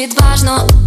відважно.